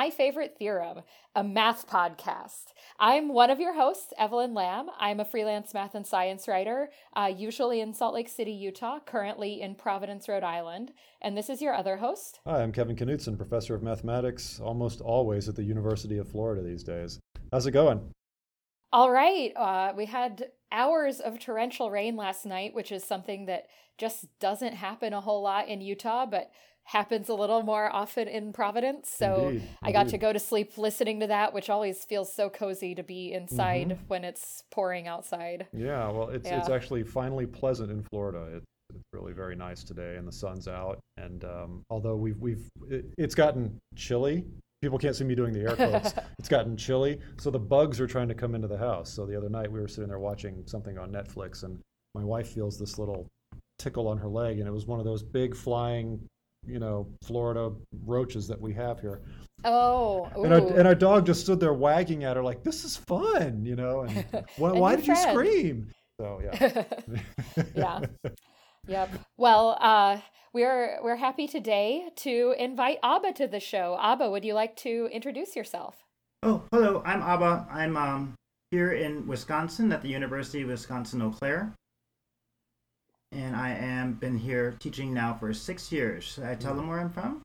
My Favorite Theorem, a math podcast. I'm one of your hosts, Evelyn Lamb. I'm a freelance math and science writer, uh, usually in Salt Lake City, Utah, currently in Providence, Rhode Island. And this is your other host. Hi, I'm Kevin Knudson, professor of mathematics, almost always at the University of Florida these days. How's it going? All right. Uh, we had hours of torrential rain last night, which is something that just doesn't happen a whole lot in Utah, but happens a little more often in Providence. So Indeed, I got to go to sleep listening to that, which always feels so cozy to be inside Mm-hmm. when it's pouring outside. Yeah, well, it's it's actually finally pleasant in Florida. It's it's really very nice today, and the sun's out. And um, although we've we've it, it's gotten chilly, people can't see me doing the air quotes. it's gotten chilly, so the bugs are trying to come into the house. So the other night we were sitting there watching something on Netflix, and my wife feels this little tickle on her leg, and it was one of those big flying, you know, Florida roaches that we have here. Oh, And our, and our dog just stood there wagging at her like, "This is fun," you know. And why, A why new did you scream? So yeah. yeah. Yep. Well, uh, we're we're happy today to invite Aba to the show. Aba, would you like to introduce yourself? Oh, hello. I'm Aba. I'm um, here in Wisconsin at the University of Wisconsin Eau Claire, and I am been here teaching now for six years. Should I tell them where I'm from?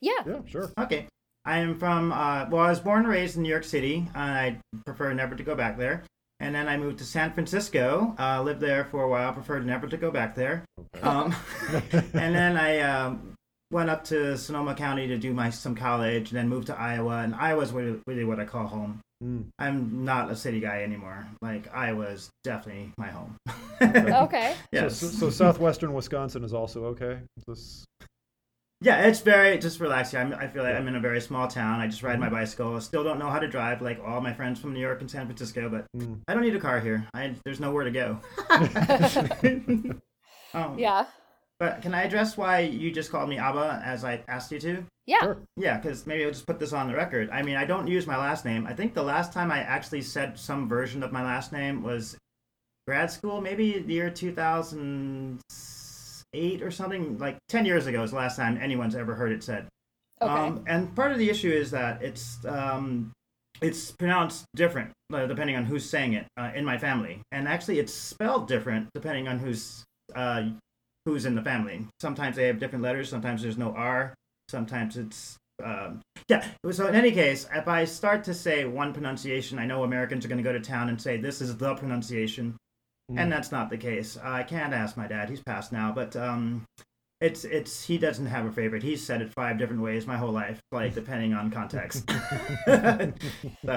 Yeah. yeah, sure. Okay. I am from. Uh, well, I was born and raised in New York City. I prefer never to go back there. And then I moved to San Francisco. Uh, lived there for a while. Preferred never to go back there. Um, and then I um, went up to Sonoma County to do my some college, and then moved to Iowa. And Iowa's really, really what I call home. Mm. I'm not a city guy anymore. Like I was definitely my home. Okay. Yes. So, so, so southwestern Wisconsin is also okay. This yeah, it's very just relaxing. I'm, I feel like Yeah. I'm in a very small town. I just ride my Mhm. bicycle. I still don't know how to drive like all my friends from New York and San Francisco, but mm. I don't need a car here. I there's nowhere to go. um, Yeah. But can I address why you just called me Aba as I asked you to? Yeah. Sure. Yeah, because maybe I'll just put this on the record. I mean, I don't use my last name. I think the last time I actually said some version of my last name was grad school, maybe the year 2008 or something. Like 10 years ago is the last time anyone's ever heard it said. Okay. Um, and part of the issue is that it's um, it's pronounced different uh, depending on who's saying it uh, in my family, and actually it's spelled different depending on who's uh, who's in the family. Sometimes they have different letters. Sometimes there's no R. Sometimes it's um, yeah. So in any case, if I start to say one pronunciation, I know Americans are going to go to town and say this is the pronunciation, Mm. and that's not the case. I can't ask my dad; he's passed now, but um, it's it's he doesn't have a favorite. He's said it five different ways my whole life, like depending on context. so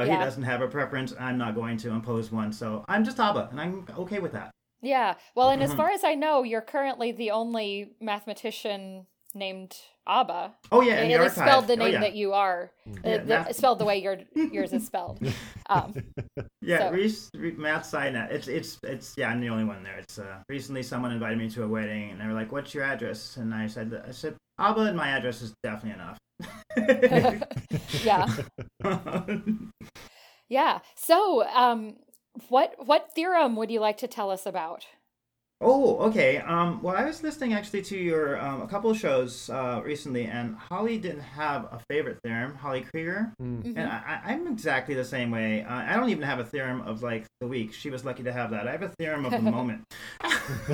he doesn't have a preference. I'm not going to impose one. So I'm just Aba, and I'm okay with that. Yeah. Well, and as Mhm. far as I know, you're currently the only mathematician named Aba. Oh yeah, and it is spelled the oh, name yeah. that you are. Mm. Uh, the- math- spelled the way your yours is spelled. Um, Yeah, So- Reese, Re- Matt Sinet. It's it's it's yeah. I'm the only one there. It's uh, recently someone invited me to a wedding, and they were like, "What's your address?" And I said, "I said Aba, and my address is definitely enough." yeah. Yeah. So, um, what what theorem would you like to tell us about? oh, okay. Um, well, I was listening actually to your um, a couple of shows uh, recently, and Holly didn't have a favorite theorem. Holly Krieger. Mm. Mhm. And I, I- I'm exactly the same way. Uh, I don't even have a theorem of like the week. She was lucky to have that. I have a theorem of the moment.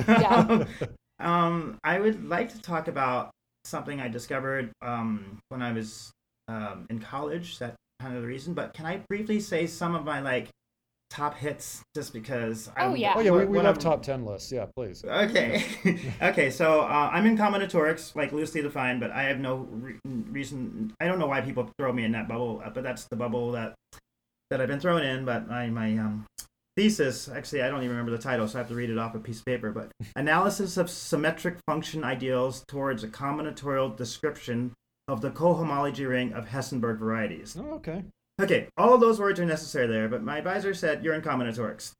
Yeah. um, I would like to talk about something I discovered um, when I was um, in college. That kind of the reason. But can I briefly say some of my like top hits, just because? Oh, I'm- yeah. Oh yeah, we, what- we what love I'm- top ten lists. Yeah, please. Okay. okay. So uh, I'm in combinatorics, like loosely defined, but I have no re- reason. I don't know why people throw me in that bubble, uh, but that's the bubble that that I've been thrown in. But my my um, thesis, actually, I don't even remember the title, so I have to read it off a piece of paper. But analysis of symmetric function ideals towards a combinatorial description of the cohomology ring of Hessenberg varieties. Oh, okay. Okay, all of those words are necessary there, but my advisor said you're in combinatorics.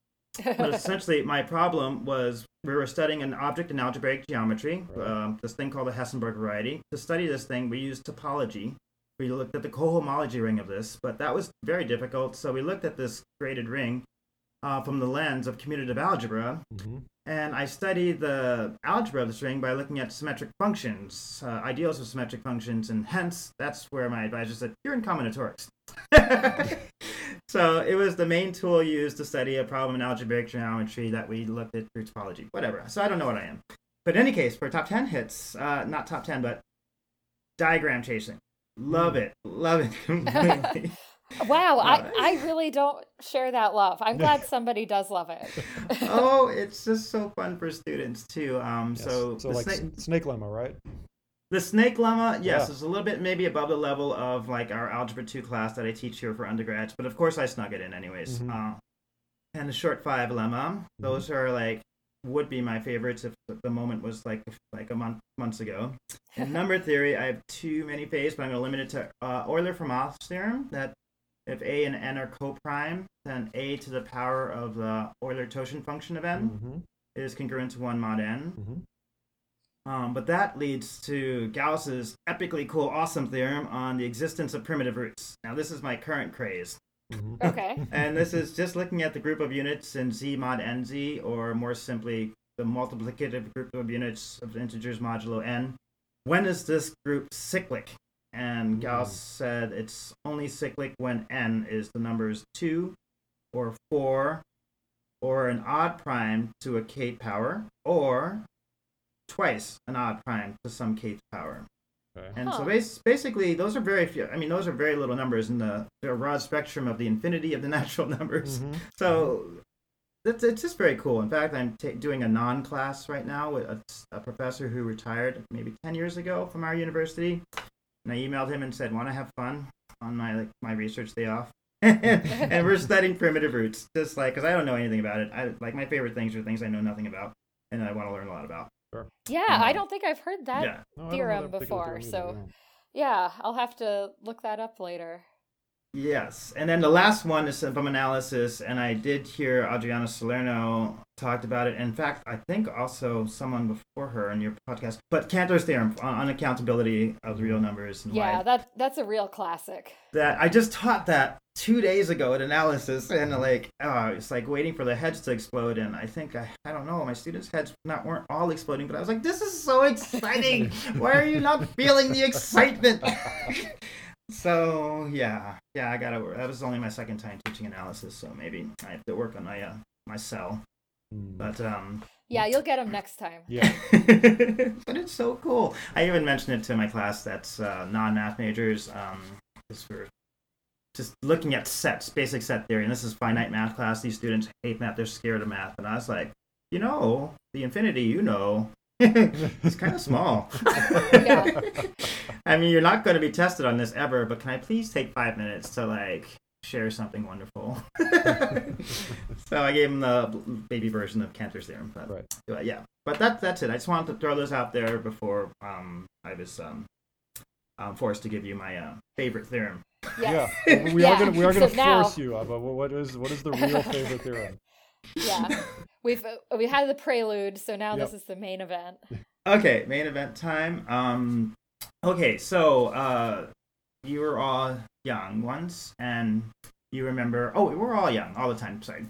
But essentially my problem was we were studying an object in algebraic geometry um, this thing called the hessenberg variety. To study this thing we used topology. We looked at the cohomology ring of this but that was very difficult so we looked at this graded ring uh, from the lens of commutative algebra. hmm And I studied the algebra of the string by looking at symmetric functions, uh, ideals of symmetric functions, and hence that's where my advisor said, You're in combinatorics. so it was the main tool used to study a problem in algebraic geometry that we looked at through topology, whatever. So I don't know what I am. But in any case, for top 10 hits, uh, not top 10, but diagram chasing. Love it. Love it completely. Wow, I, Nice. I really don't share that love. I'm glad somebody does love it. oh, it's just so fun for students too. Um, Yes. so, so like snake, s- snake lemma, right? The snake lemma, yes, Yeah. is a little bit maybe above the level of like our algebra two class that I teach here for undergrads, but of course I snug it in anyways. Mhm. Uh, and the short five lemma, those are like would be my favorites if the moment was like like a month months ago. Number theory, I have too many phase, but I'm going to limit it to uh, Euler-Fermat's theorem that if a and n are co-prime, then a to the power of the Euler-totient function of n hmm is congruent to one mod n. hmm Um, but that leads to Gauss's epically cool, awesome theorem on the existence of primitive roots. Now, this is my current craze. hmm Okay. And this is just looking at the group of units in Z mod NZ, or more simply, the multiplicative group of units of integers modulo n. When is this group cyclic? And Gauss said it's only cyclic when n is the numbers 2 or 4 or an odd prime to a kth power, or twice an odd prime to some kth power. Okay. And so bas- basically, those are very few. I mean, those are very little numbers in the, the broad spectrum of the infinity of the natural numbers. Mhm. So it's, it's just very cool. In fact, I'm ta doing a non-class right now with a, a professor who retired maybe 10 years ago from our university. And I emailed him and said, want to have fun on my like my research day off? and we're studying primitive roots, just like, because I don't know anything about it. I Like, my favorite things are things I know nothing about and I want to learn a lot about. Yeah, I don't think I've heard that. yeah. No, I don't know theorem that before, theorem so- either, Yeah, I'll have to look that up later. Yes, and then the last one is symptom analysis, and I did hear Adriana Salerno talked about it. In fact, I think also someone before her in your podcast. But Cantor's theorem on uncountability of real numbers and Yeah, why that that's a real classic. that I just taught that two days ago at analysis, and like oh, it's like waiting for the heads to explode. And I think I I don't know, my students' heads not weren't all exploding, but I was like, this is so exciting. Why are you not feeling the excitement? So yeah, yeah, I gotta. work. That was only my second time teaching analysis, so maybe I have to work on my uh, my cell. Mm. But um, Yeah, you'll get them next time. Yeah. but it's so cool. I even mentioned it to my class that's uh, non-math majors, um, just for just looking at sets, basic set theory. And this is finite math class. These students hate math; they're scared of math. And I was like, you know, the infinity, you know, it's kind of small. Yeah. I mean, you're not going to be tested on this ever, but can I please take five minutes to like share something wonderful? so I gave him the baby version of Cantor's theorem. But Right. uh, yeah, but that that's it. I just wanted to throw those out there before um, I was um, um, forced to give you my uh, favorite theorem. Yes. Yeah, we Yeah, are gonna we are so gonna now- force you, Aba. What is what is the real favorite theorem? Yeah. We've uh, we had the prelude, so now Yep. this is the main event. Okay, main event time. Um, okay, so uh, you were all young once, and you remember. Oh, we were all young all the time. Sorry.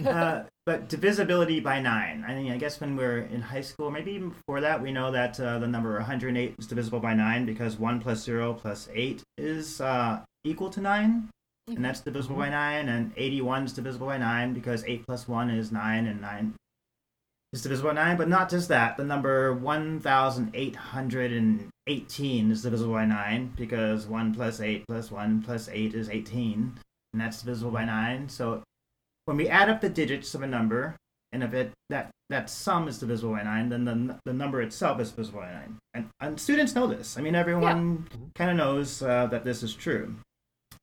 uh, but divisibility by nine. I mean, I guess when we're in high school, maybe even before that, we know that uh, the number 108 is divisible by nine because one plus zero plus eight is uh, equal to nine, and that's divisible by nine. And 81 is divisible by nine because eight plus one is nine, and nine is divisible by nine. But not just that, the number 1,818 is divisible by nine because one plus eight plus one plus eight is 18, and that's divisible by nine. So when we add up the digits of a number, and if it that that sum is divisible by nine, then the the number itself is divisible by nine. And, and students know this. I mean, everyone kind of knows uh, that this is true.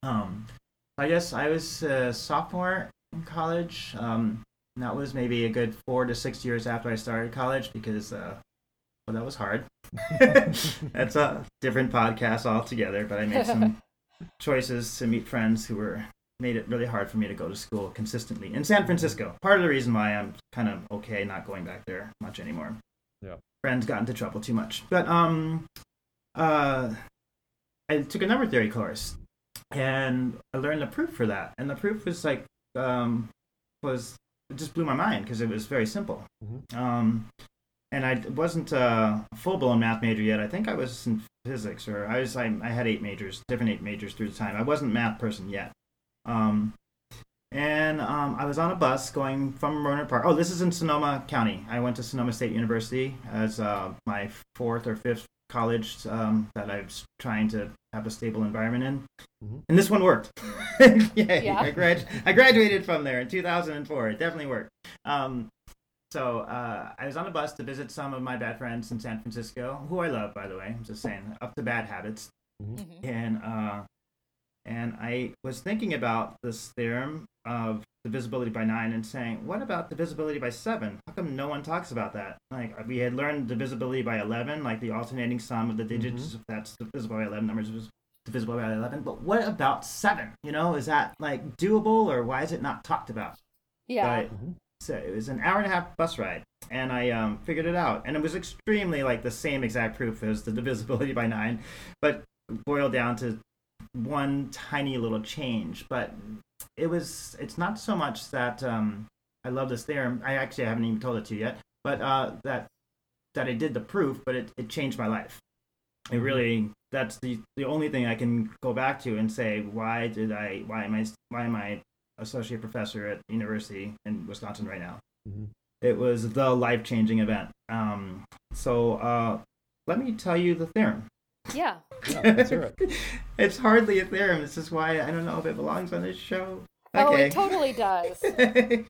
Um, I guess I was a sophomore in college. Um, and that was maybe a good four to six years after I started college because uh, well, that was hard. That's a different podcast altogether. But I made some choices to meet friends who were made it really hard for me to go to school consistently in San Francisco. Part of the reason why I'm kind of okay not going back there much anymore. Yeah. Friends got into trouble too much. But um uh I took a number theory course and I learned the proof for that. And the proof was like um was it just blew my mind because it was very simple. Mhm. Um, and I wasn't a full blown math major yet. I think I was in physics, or I was. I, I had eight majors, different eight majors through the time. I wasn't a math person yet. Um, and um, I was on a bus going from Rohnert Park. Oh, this is in Sonoma County. I went to Sonoma State University as uh, my fourth or fifth college um, that I was trying to have a stable environment in. Mhm. And this one worked. Yay. Yeah. I, grad- I graduated from there in 2004. It definitely worked. Um, so uh, I was on a bus to visit some of my bad friends in San Francisco, who I love, by the way. I'm just saying, up to bad habits Mhm. and uh, and I was thinking about this theorem of divisibility by nine and saying, what about divisibility by seven? How come no one talks about that? Like we had learned divisibility by eleven, like the alternating sum of the digits. If that's divisible by eleven, numbers divisible by eleven. But what about seven? You know, is that like doable, or why is it not talked about? Yeah. But- so it was an hour and a half bus ride, and I um, figured it out. And it was extremely like the same exact proof as the divisibility by nine, but boiled down to one tiny little change. But it was it's not so much that um, I love this theorem. I actually haven't even told it to you yet, but uh, that that I did the proof, but it, it changed my life. It really that's the the only thing I can go back to and say why did I why am I why am I associate professor at university in Wisconsin right now. Mhm. It was the life changing event. Um, so uh, let me tell you the theorem. Yeah. Yeah, let's hear it. it's hardly a theorem. This is why I don't know if it belongs on this show. Oh, it totally does.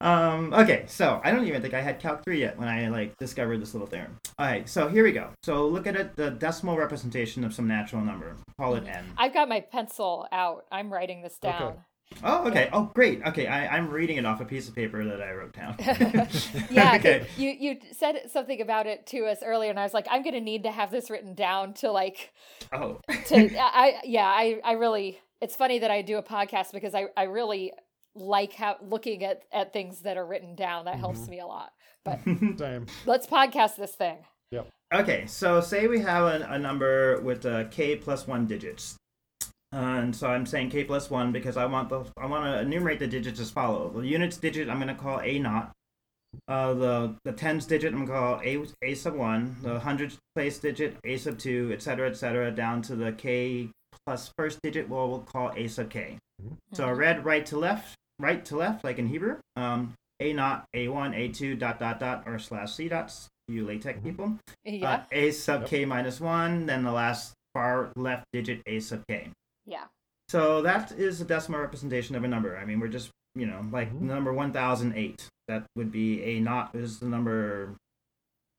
um, okay, so I don't even think I had Calc 3 yet when I like discovered this little theorem. Alright, so here we go. So look at it, the decimal representation of some natural number. Call it n. I've got my pencil out. I'm writing this Okay. Down. Oh, okay. Oh, great. Okay, I, I'm reading it off a piece of paper that I wrote down. yeah, okay. you you said something about it to us earlier, and I was like, I'm gonna need to have this written down to like Oh. to I yeah I I really it's funny that I do a podcast because I I really like how looking at at things that are written down that helps me a lot. But Same. let's podcast this thing. Yep. Okay, so say we have a, a number with uh, k plus one digits, and so I'm saying k plus one because I want the I want to enumerate the digits as follow. The units digit I'm going to call a naught. Uh, the the tens digit I'm going to call a a sub one. The hundreds place digit a sub two, etc. etc. down to the k plus first digit. Well, we'll call a sub k. So I read right to left, right to left, like in Hebrew. Um, a naught, a one, a two, dot dot dot, or slash c dots. You LaTeX people. Yeah. Uh, a sub Yep. k minus 1, then the last far left digit a sub k. yeah. So that is a decimal representation of a number. I mean, we're just, you know, like Mhm. number 1008. That would be a not is the number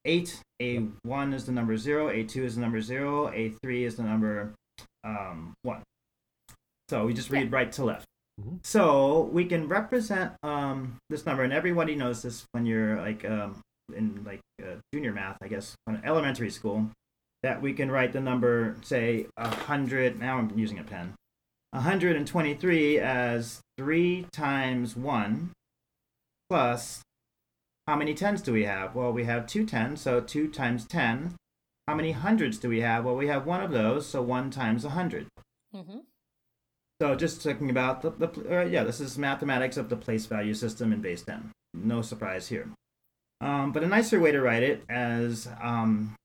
8, a 1 is the number 0, a 2 is the number 0, a 3 is the number um, 1. So we just read right to left. Mhm. So we can represent um, this number, and everybody knows this when you're like um, in like uh, junior math, I guess, in elementary school, that we can write the number, say, a hundred. Now I'm using a pen. 123 as 3 times 1 plus how many tens do we have? Well, we have two tens, so 2 times 10. How many hundreds do we have? Well, we have one of those, so 1 times a 100. hmm So just talking about the, the uh, yeah, this is mathematics of the place value system in base 10. No surprise here. Um, but a nicer way to write it as um,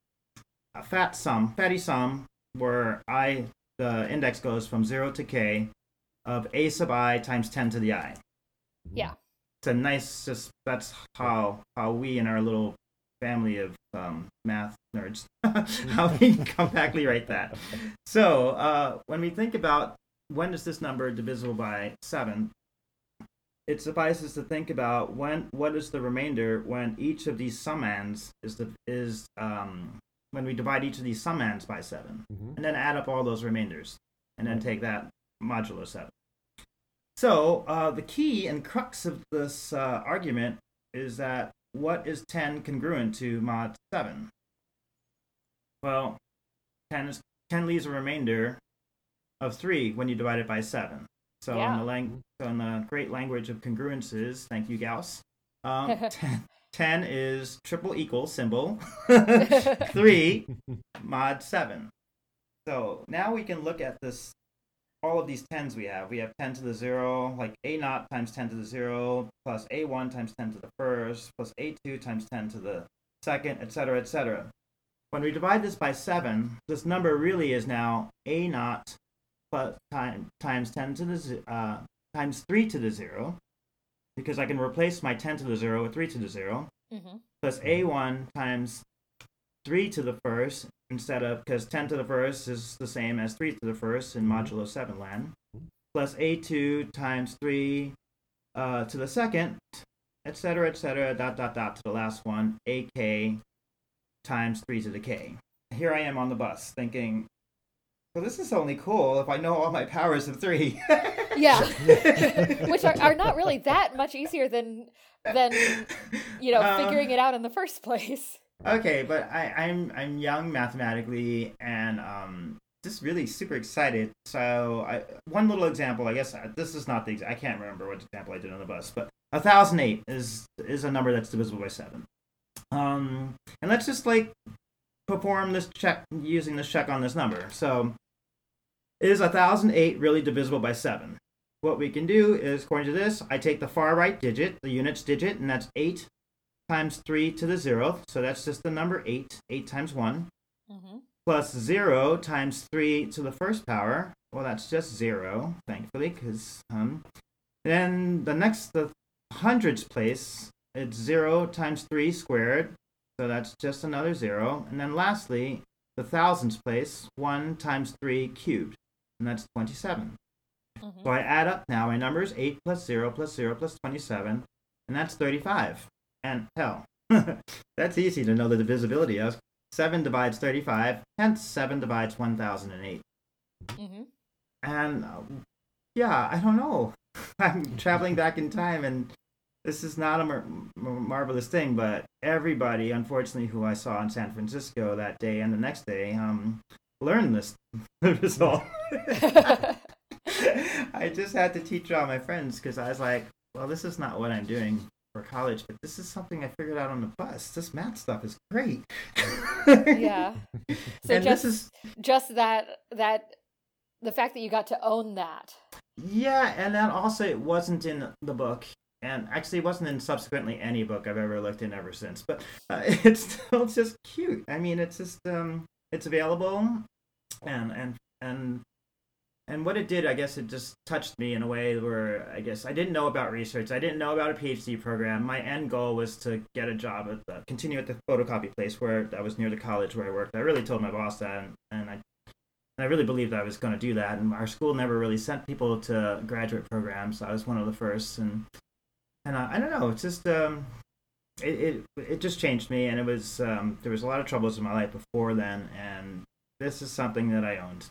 a fat sum, fatty sum, where i the index goes from zero to k of a sub i times 10 to the i. Yeah. It's a nice just that's how how we in our little family of um, math nerds how we compactly write that. So uh, when we think about when is this number divisible by seven, it suffices to think about when what is the remainder when each of these summands is the is um, when we divide each of these summands by seven, Mhm. and then add up all those remainders, and then take that modulo seven. So uh, the key and crux of this uh, argument is that what is 10 congruent to mod 7? Well, 10, is, 10 leaves a remainder of 3 when you divide it by 7. So in, Yeah. the lang- so in the great language of congruences, thank you, Gauss, um, 10, 10 is triple equal symbol, 3 mod 7. So now we can look at this all of these tens we have. We have 10 to the 0, like a naught times 10 to the 0, plus a1 times 10 to the first, plus a2 times 10 to the second, etc., etc. When we divide this by 7, this number really is now a naught plus time, times 10 to the uh, times 3 to the 0, because I can replace my 10 to the 0 with 3 to the 0, Mm-hmm. plus a1 times 3 to the first instead of because 10 to the first is the same as 3 to the first in modulo 7 land. Plus a2 times 3 uh, to the second etc etc dot dot dot to the last one ak times 3 to the k. Here i am on the bus thinking well this is only cool if i know all my powers of 3 Yeah. Which are, are not really that much easier than than you know Um, figuring it out in the first place. Okay, but I, I'm I'm young mathematically and um just really super excited. So I one little example, I guess uh, this is not the I can't remember what example I did on the bus, but a thousand eight is is a number that's divisible by seven. Um, and let's just like perform this check using this check on this number. So is a thousand eight really divisible by seven? What we can do is, according to this, I take the far right digit, the units digit, and that's eight times 3 to the 0th, so that's just the number 8, 8 times 1, Mm-hmm. plus 0 times 3 to the first power, well, that's just 0, thankfully, because, um, then the next, the hundreds place, it's 0 times 3 squared, so that's just another 0, and then lastly, the thousands place, 1 times 3 cubed, and that's 27. Mm-hmm. So I add up now my numbers 8 plus 0 plus 0 plus 27, and that's 35. And hell, that's easy to know the divisibility of. 7 divides 35, hence 7 divides 1008. Mm-hmm. And uh, yeah, I don't know. I'm traveling back in time, and this is not a mar- mar- marvelous thing, but everybody, unfortunately, who I saw in San Francisco that day and the next day, um, learned this result. I just had to teach all my friends because I was like, well, this is not what I'm doing for college, but this is something I figured out on the bus. This math stuff is great. yeah. So and just this is just that that the fact that you got to own that. yeah, and then also it wasn't in the book, and actually it wasn't in subsequently any book I've ever looked in ever since. But uh, it's still just cute. I mean, it's just um, it's available, and and and and what it did, I guess, it just touched me in a way where I guess I didn't know about research. I didn't know about a PhD program. My end goal was to get a job at the, continue at the photocopy place where I was near the college where I worked. I really told my boss that, and, and I and I really believed I was going to do that. And our school never really sent people to graduate programs. So I was one of the first, and and uh, I don't know. It's just um, it, it it just changed me, and it was um, there was a lot of troubles in my life before then, and this is something that I owned,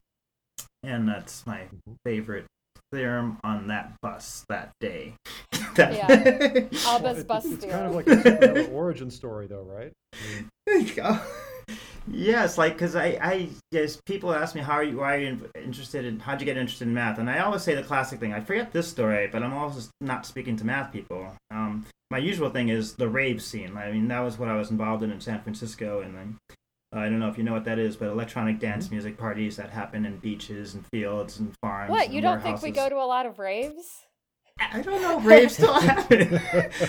and that's my favorite theorem on that bus that day. Yeah. Albus Well, it- bus it's kind of like a superhero origin story, though, right? I mean, yes, like because I, I yes, people ask me how are you, why are you interested in, how'd you get interested in math, and I always say the classic thing. I forget this story, but I'm always not speaking to math people. Um, my usual thing is the rave scene. I mean, that was what I was involved in in San Francisco, and then I don't know if you know what that is, but electronic dance music parties that happen in beaches and fields and farms. What, and you don't think we go to a lot of raves? I don't know if raves still happen.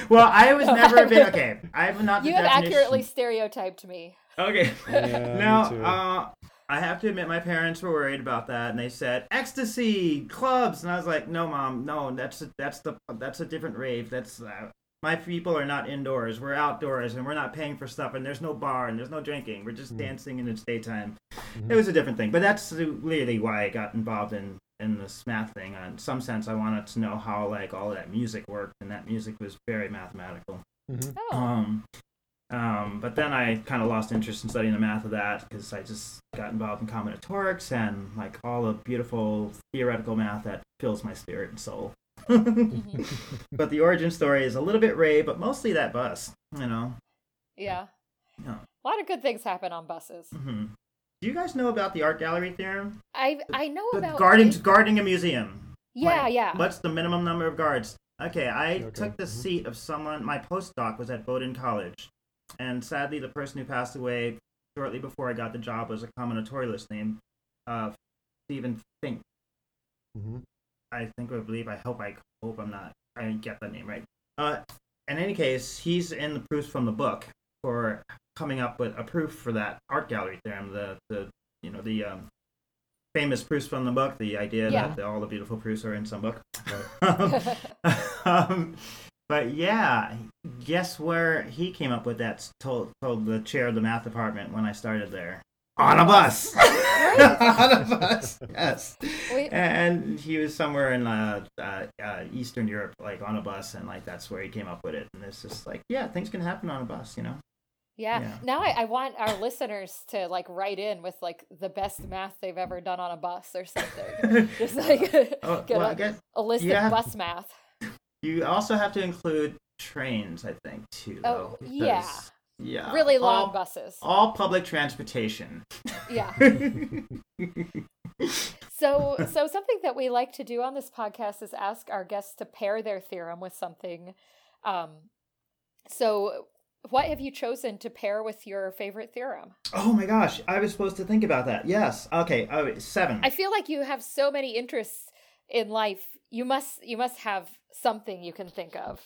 well, I was never been okay. I'm not. The You have definition- accurately stereotyped me. Okay. Yeah, now, too. uh, I have to admit, my parents were worried about that, and they said ecstasy clubs, and I was like, "No, mom, no, that's a, that's the that's a different rave. That's uh, my people are not indoors. We're outdoors, and we're not paying for stuff, and there's no bar, and there's no drinking. We're just Mm. dancing, and it's daytime. Mhm. It was a different thing, but that's really why I got involved in in this math thing. In some sense, I wanted to know how like all that music worked, and that music was very mathematical. Mhm. Oh. Um, um, but then I kind of lost interest in studying the math of that because I just got involved in combinatorics and like all the beautiful theoretical math that fills my spirit and soul. But the origin story is a little bit Ray, but mostly that bus, you know. Yeah. Yeah. A lot of good things happen on buses. hmm Do you guys know about the art gallery theorem? I I know The about guarding guarding a museum. Yeah, Like, yeah. What's the minimum number of guards? Okay, I Okay, took the mhm. seat of someone. My postdoc was at Bowdoin College, and sadly, the person who passed away shortly before I got the job was a combinatorialist named uh, Stephen Fisk. Mhm. I think I believe. I hope. I hope I'm not. I get the name right. Uh, in any case, he's in the proofs from the book for coming up with a proof for that art gallery theorem. The the you know the um, famous proofs from the book. The idea Yeah. that all the beautiful proofs are in some book. Um, but yeah, guess where he came up with that? Told told the chair of the math department when I started there. On a bus. on a bus. Yes. Wait. And he was somewhere in uh, uh, uh, Eastern Europe, like on a bus, and like that's where he came up with it. And it's just like, yeah, things can happen on a bus, you know. Yeah. Yeah. Now I, I want our listeners to like write in with like the best math they've ever done on a bus or something. Just like Oh, get well, a, a list of bus math. you also have to include trains, I think, too. Oh, though, yeah. Yeah. Really long all, buses. All public transportation. Yeah. So so something that we like to do on this podcast is ask our guests to pair their theorem with something. Um so what have you chosen to pair with your favorite theorem? oh my gosh, I was supposed to think about that. Yes. Okay. Oh, seven. I feel like you have so many interests in life. You must you must have something you can think of.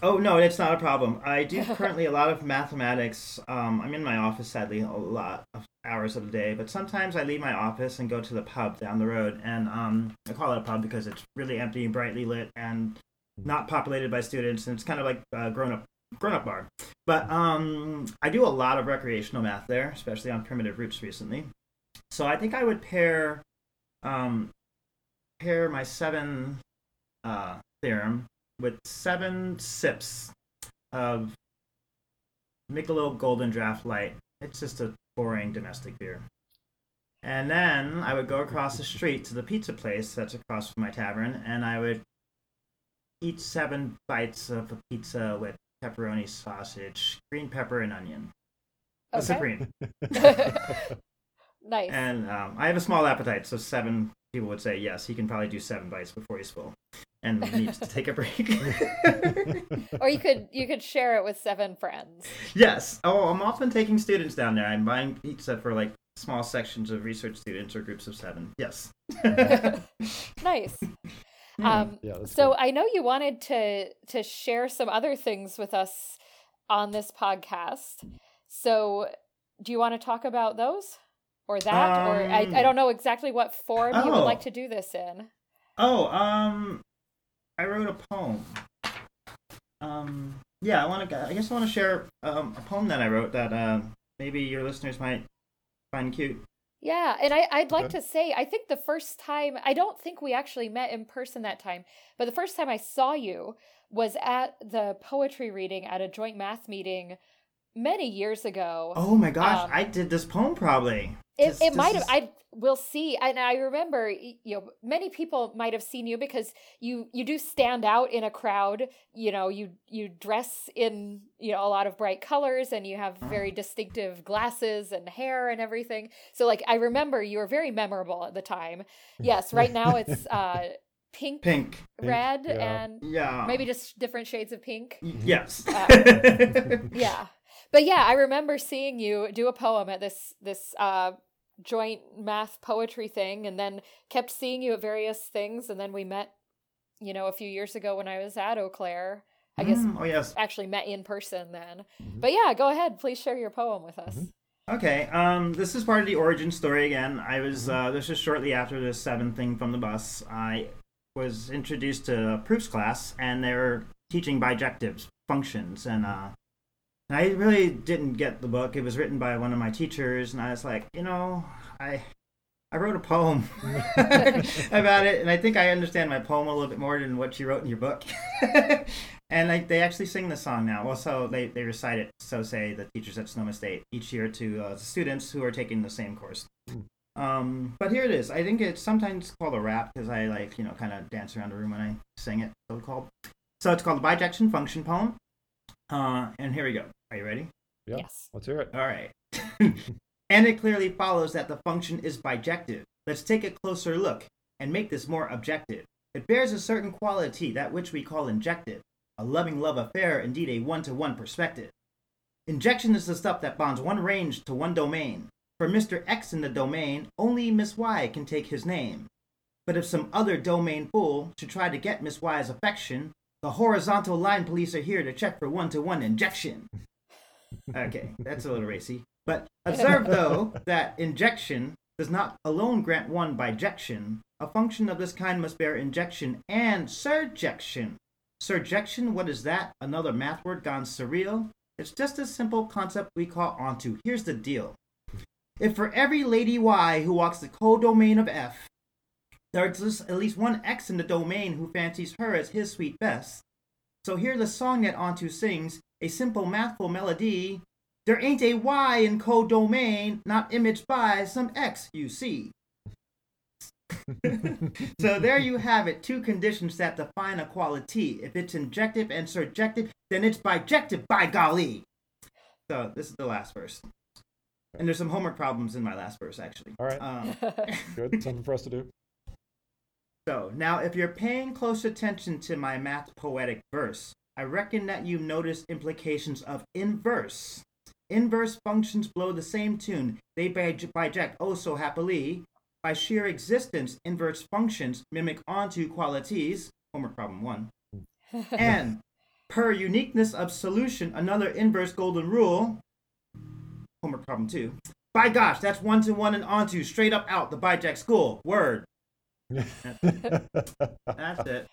Oh no, it's not a problem. I do currently a lot of mathematics. Um, I'm in my office sadly a lot of hours of the day, but sometimes I leave my office and go to the pub down the road, and um, I call it a pub because it's really empty and brightly lit and not populated by students, and it's kind of like a grown up grown up bar. But um, I do a lot of recreational math there, especially on primitive roots recently. So I think I would pair um, pair my seven uh, theorem with seven sips of Michelob Golden Draft Light. It's just a boring domestic beer. And then I would go across the street to the pizza place that's across from my tavern, and I would eat seven bites of a pizza with pepperoni sausage, green pepper, and onion. A Okay. supreme. nice. And um, I have a small appetite, so seven people would say yes. He can probably do seven bites before he's full, and needs to take a break. or you could you could share it with seven friends. yes. Oh, I'm often taking students down there. I'm buying pizza for like small sections of research students or groups of seven. Yes. nice. Hmm. Um, Yeah, that's so I know you wanted to to share some other things with us on this podcast. So do you want to talk about those or that, or I, Um, I don't know exactly what form you would oh. like to do this in. Oh, um, I wrote a poem. Um, yeah, I want to. I guess I want to share um, a poem that I wrote that uh, maybe your listeners might find cute. Yeah, and I, I'd like to say, I think the first time, I don't think we actually met in person that time, but the first time I saw you was at the poetry reading at a joint math meeting many years ago. Oh my gosh, Um, I did this poem probably. It, This- it this might have. is- I will see, and I remember. You know, many people might have seen you because you you do stand out in a crowd. You know, you you dress in you know a lot of bright colors, and you have very distinctive glasses and hair and everything. So, like, I remember you were very memorable at the time. Yes, right now it's uh pink, Pink. Pink, red, yeah. and Yeah. maybe just different shades of pink. Y- Yes. Yeah. But yeah, I remember seeing you do a poem at this this uh joint math poetry thing and then kept seeing you at various things and then we met you know a few years ago when I was at Eau Claire. I guess Mm, oh yes. actually met in person then. Mhm. But yeah, go ahead, please share your poem with us. Mhm. Okay. Um, this is part of the origin story again. I was. Uh, this is shortly after the seventh thing from the bus. I was introduced to a proofs class, and they were teaching bijectives functions, and uh, and I really didn't get the book. It was written by one of my teachers, and I was like, you know, I. I wrote a poem about it, and I think I understand my poem a little bit more than what you wrote in your book. and like they actually sing the song now. Well, so they, they recite it. So say the teachers at Sonoma State each year to uh, students who are taking the same course. Hmm. Um, but here it is. I think it's sometimes called a rap because I like you know kind of dance around the room when I sing it. So it's called. So it's called the bijection function poem. Uh, and here we go. Are you ready? Yeah. Yes. Let's hear it. All right. and it clearly follows that the function is bijective. Let's take a closer look and make this more objective. It bears a certain quality, that which we call injective, a loving love affair, indeed a one to one perspective. Injection is the stuff that bonds one range to one domain. For Mr. X in the domain, only Miss Y can take his name. But if some other domain fool should try to get Miss Y's affection, the horizontal line police are here to check for one to one injection. Okay, that's a little racy. But observe, though, that injection does not alone grant one bijection. A function of this kind must bear injection and surjection. Surjection, what is that? Another math word gone surreal? It's just a simple concept we call onto. Here's the deal. If for every lady Y who walks the codomain of F, there's at least one X in the domain who fancies her as his sweet best. So hear the song that Onto sings, a simple mathful melody. There ain't a Y in codomain, not imaged by some X, you see. so there you have it, two conditions that define a quality. If it's injective and surjective, then it's bijective, by golly. So this is the last verse. And there's some homework problems in my last verse, actually. All right. Um, Good. Something for us to do. so now, if you're paying close attention to my math poetic verse, I reckon that you've noticed implications of inverse. Inverse functions blow the same tune. They bij- biject oh so happily. By sheer existence, inverse functions mimic onto qualities. Homework problem one. and per uniqueness of solution, another inverse golden rule. Homework problem two. By gosh, that's one to one and onto, straight up out the biject school. Word. That's it.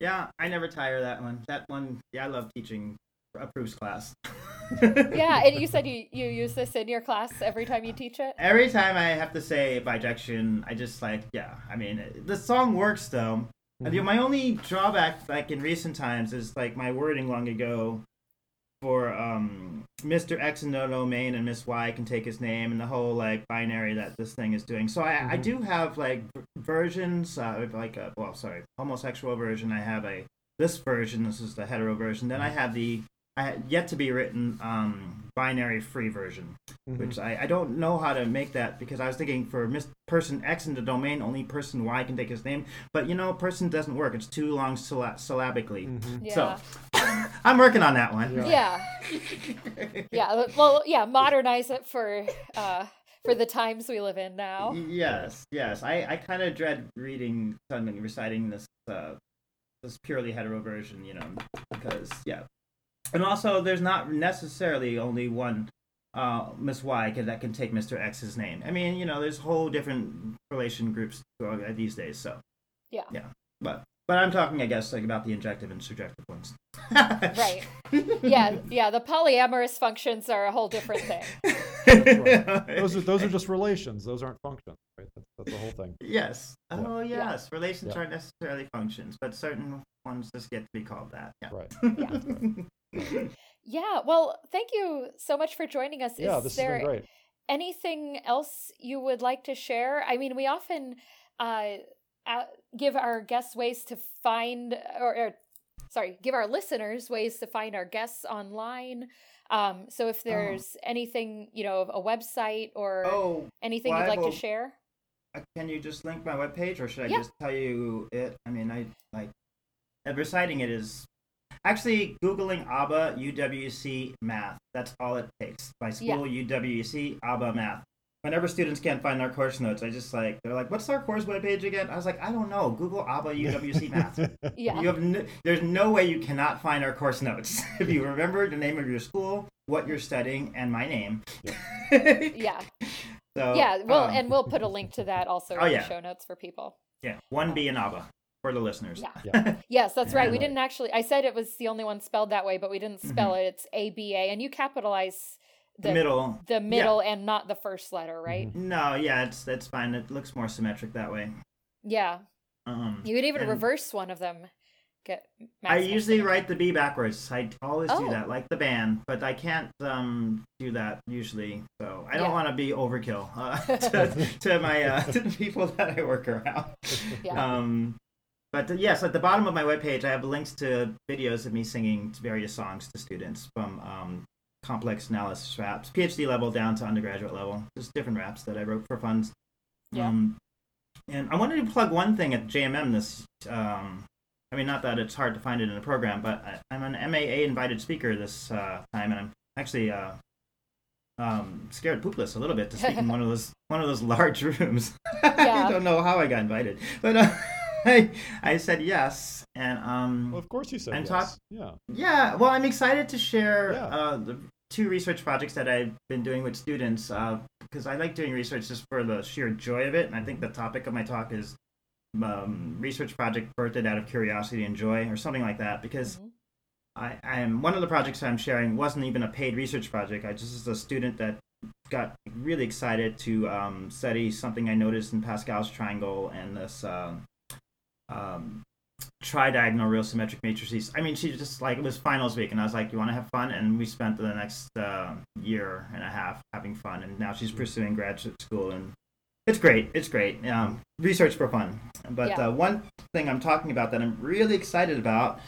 Yeah, I never tire that one. That one, yeah, I love teaching a proofs class. yeah, and you said you, you use this in your class every time you teach it? Every time I have to say bijection, I just like, yeah. I mean, the song works though. Mean, mm-hmm. my only drawback, like in recent times, is like my wording long ago for um, Mr. X in the domain and Miss Y can take his name and the whole like binary that this thing is doing. So I, I Mhm. do have like versions, uh, like a, well, sorry, homosexual version. I have a this version. This is the hetero version. Then I have the I had yet to be written um, binary free version Mhm. which I, I don't know how to make that because I was thinking for mis- person X in the domain, only person Y can take his name. But you know, person doesn't work. It's too long sylla- syllabically. Mhm. Yeah. So I'm working on that one. Yeah. yeah. Yeah. Well, yeah, modernize it for uh for the times we live in now. Yes, yes. I, I kind of dread reading something, reciting this uh, this purely hetero version, you know, because yeah, and also there's not necessarily only one uh, Miss Y can, that can take Mr. X's name. I mean, you know, there's whole different relation groups uh, these days. So Yeah. yeah, but but I'm talking, I guess, like about the injective and surjective ones. Right. Yeah, yeah, the polyamorous functions are a whole different thing. Those are those are just relations. Those aren't functions. Right. That's, that's the whole thing. Yes. Yeah. Oh, yes. Relations Yeah. aren't necessarily functions, but certain ones just get to be called that. Yeah. Right. Yeah, well, thank you so much for joining us. Yeah. Is This has been great. anything else you would like to share? I mean, we often uh, give our guests ways to find, or, or sorry, give our listeners ways to find our guests online. Um, so if there's anything, you know, a website or oh, anything well, you'd like to share. uh, can you just link my webpage, or should I Yeah. just tell you it? I mean, I like reciting it is actually googling ABA UWC math. That's all it takes. My Yeah. school UWC ABA math. Whenever students can't find their course notes, I just like they're like, "What's our course webpage again?" I was like, "I don't know. Google ABA UWC math." Yeah. You have no, there's no way you cannot find our course notes if you remember the name of your school, what you're studying, and my name. Yeah. so, Yeah. Well, um, and we'll put a link to that also Oh, in yeah. the show notes for people. yeah, one B in ABA for the listeners. Yeah. Yeah. Yes, that's right. We didn't actually. I said it was the only one spelled that way, but we didn't spell it. It's A B A, and you capitalize the the middle. the middle and not the first letter, right? No, yeah, it's that's fine. It looks more symmetric that way. Yeah, Um, you could even reverse one of them. Get. I usually symmetry. write the B backwards. I always Oh. do that, like the band, but I can't um, do that usually. So I don't Yeah. want to be overkill uh, to, to my uh, to the people that I work around. Yeah. Um, but uh, yes, at the bottom of my webpage, I have links to videos of me singing various songs to students from um, complex analysis raps, PhD level down to undergraduate level, just different raps that I wrote for funds. Yeah. Um, and I wanted to plug one thing at JMM this. Um, I mean, not that it's hard to find it in a program, but I, I'm an MAA invited speaker this uh, time, and I'm actually uh, um, scared poopless a little bit to speak in one of those one of those large rooms. Yeah. I don't know how I got invited, but uh, I, I said yes, and um, Well, of course you said And yes. talk- Yeah. yeah. Well, I'm excited to share Yeah. uh, the two research projects that I've been doing with students because I like doing research just for the sheer joy of it, and I think the topic of my talk is um, research project birthed out of curiosity and joy, or something like that, because. Mhm. I, I'm one of the projects I'm sharing wasn't even a paid research project. I just was a student that got really excited to um, study something I noticed in Pascal's triangle and this um, um, tridiagonal real symmetric matrices. I mean, she just like it was finals week, and I was like, "You want to have fun?" And we spent the next uh, year and a half having fun. And now she's pursuing graduate school, and it's great. It's great. Um, research for fun. But Yeah. uh, one thing I'm talking about that I'm really excited about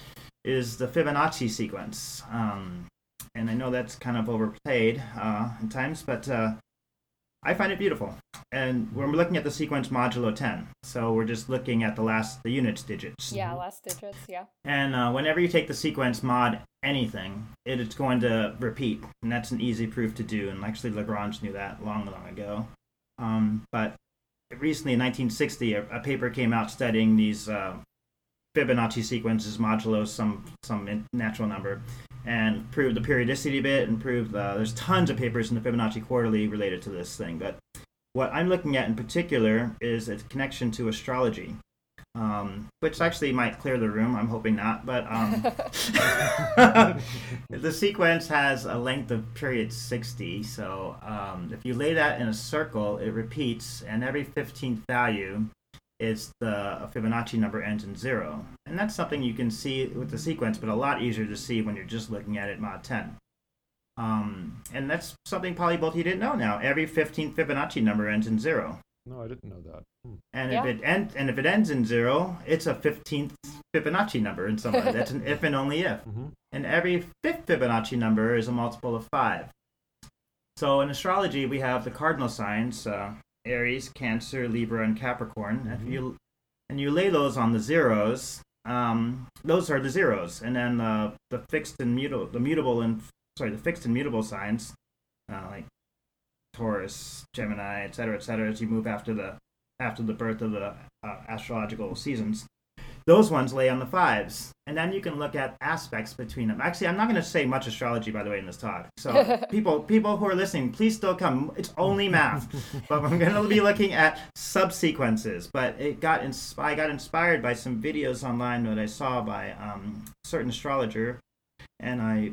is the Fibonacci sequence. Um, and I know that's kind of overplayed uh, at times, but uh, I find it beautiful. And we're looking at the sequence modulo 10. So we're just looking at the last, the units digits. Yeah, last digits. Yeah. And uh, whenever you take the sequence mod anything, it is going to repeat. And that's an easy proof to do. And actually, Lagrange knew that long, long ago. Um, but recently, in 1960, a, a paper came out studying these uh, Fibonacci sequences modulo some some natural number, and proved the periodicity bit and proved uh, there's tons of papers in the Fibonacci Quarterly related to this thing. But what I'm looking at in particular is its connection to astrology, um, which actually might clear the room. I'm hoping not, but um, the sequence has a length of period 60. So um, if you lay that in a circle, it repeats, and every 15th value is the Fibonacci number ends in zero. And that's something you can see with the sequence, but a lot easier to see when you're just looking at it mod 10. Um, and that's something probably both of you didn't know now. Every 15th Fibonacci number ends in zero. No, I didn't know that. Hmm. And Yeah. if it end, and if it ends in zero, it's a 15th Fibonacci number in some way. That's an if and only if. Mhm. And every fifth Fibonacci number is a multiple of five. So in astrology, we have the cardinal signs: uh, Aries, Cancer, Libra, and Capricorn. Mhm. If you and you lay those on the zeros, um, those are the zeros. And then uh, the fixed and mutable, the mutable and sorry, the fixed and mutable signs, uh, like Taurus, Gemini, etc., etc., as you move after the after the birth of the uh, astrological seasons. Those ones lay on the fives, and then you can look at aspects between them. Actually, I'm not going to say much astrology, by the way, in this talk. So people, people who are listening, please still come. It's only math, but I'm going to be looking at subsequences. But it got ins- I got inspired by some videos online that I saw by um, a certain astrologer, and I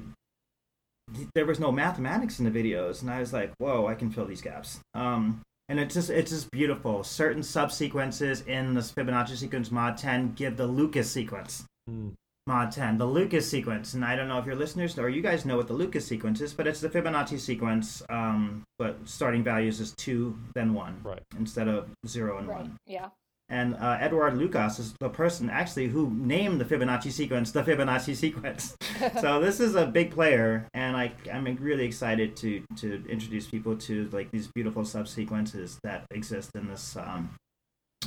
there was no mathematics in the videos, and I was like, whoa, I can fill these gaps. Um, and it's just it's just beautiful. Certain subsequences in this Fibonacci sequence mod 10 give the Lucas sequence. Hmm. Mod 10, the Lucas sequence, and I don't know if your listeners or you guys know what the Lucas sequence is, but it's the Fibonacci sequence, um, but starting values is two, then one, Right. instead of zero and right. one. Yeah. And uh, Edward Lucas is the person actually who named the Fibonacci sequence the Fibonacci sequence. so this is a big player, and I, I'm really excited to to introduce people to like these beautiful subsequences that exist in this um,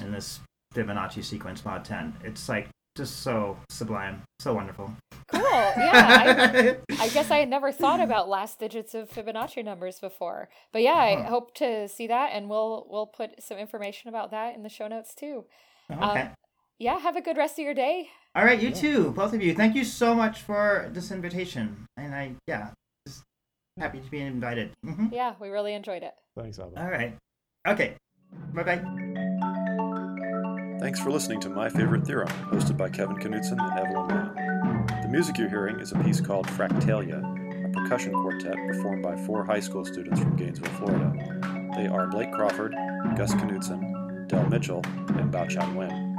in this Fibonacci sequence mod 10. It's like just so sublime, so wonderful. Cool. Yeah. I, I guess I had never thought about last digits of Fibonacci numbers before, but yeah, I Huh. hope to see that, and we'll we'll put some information about that in the show notes too. okay. Yeah. Have a good rest of your day. All right, you Yeah. too, both of you. Thank you so much for this invitation, and I yeah, just happy to be invited. hmm Yeah, we really enjoyed it. Thanks, Alvin. All right. Okay. Bye bye. Thanks for listening to My Favorite Theorem, hosted by Kevin Knudson and Evelyn Lamb. The music you're hearing is a piece called Fractalia, a percussion quartet performed by four high school students from Gainesville, Florida. They are Blake Crawford, Gus Knudson, Del Mitchell, and Bao Chan Wen.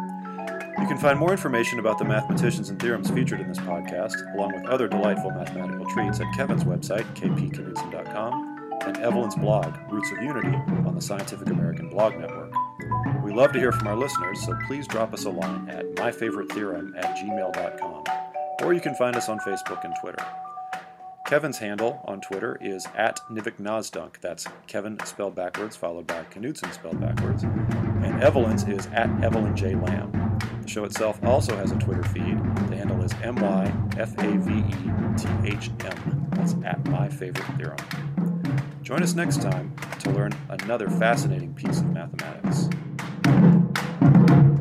You can find more information about the mathematicians and theorems featured in this podcast, along with other delightful mathematical treats, at Kevin's website, kpknudson.com, and Evelyn's blog, Roots of Unity, on the Scientific American Blog Network. We love to hear from our listeners, so please drop us a line at myfavoritetheorem at gmail.com, or you can find us on Facebook and Twitter. Kevin's handle on Twitter is at Nivek That's Kevin spelled backwards, followed by Knudson spelled backwards. And Evelyn's is at Evelyn J. Lamb. The show itself also has a Twitter feed. The handle is M Y F A V E T H M. That's at My Favorite Theorem. Join us next time to learn another fascinating piece of mathematics. Thank you.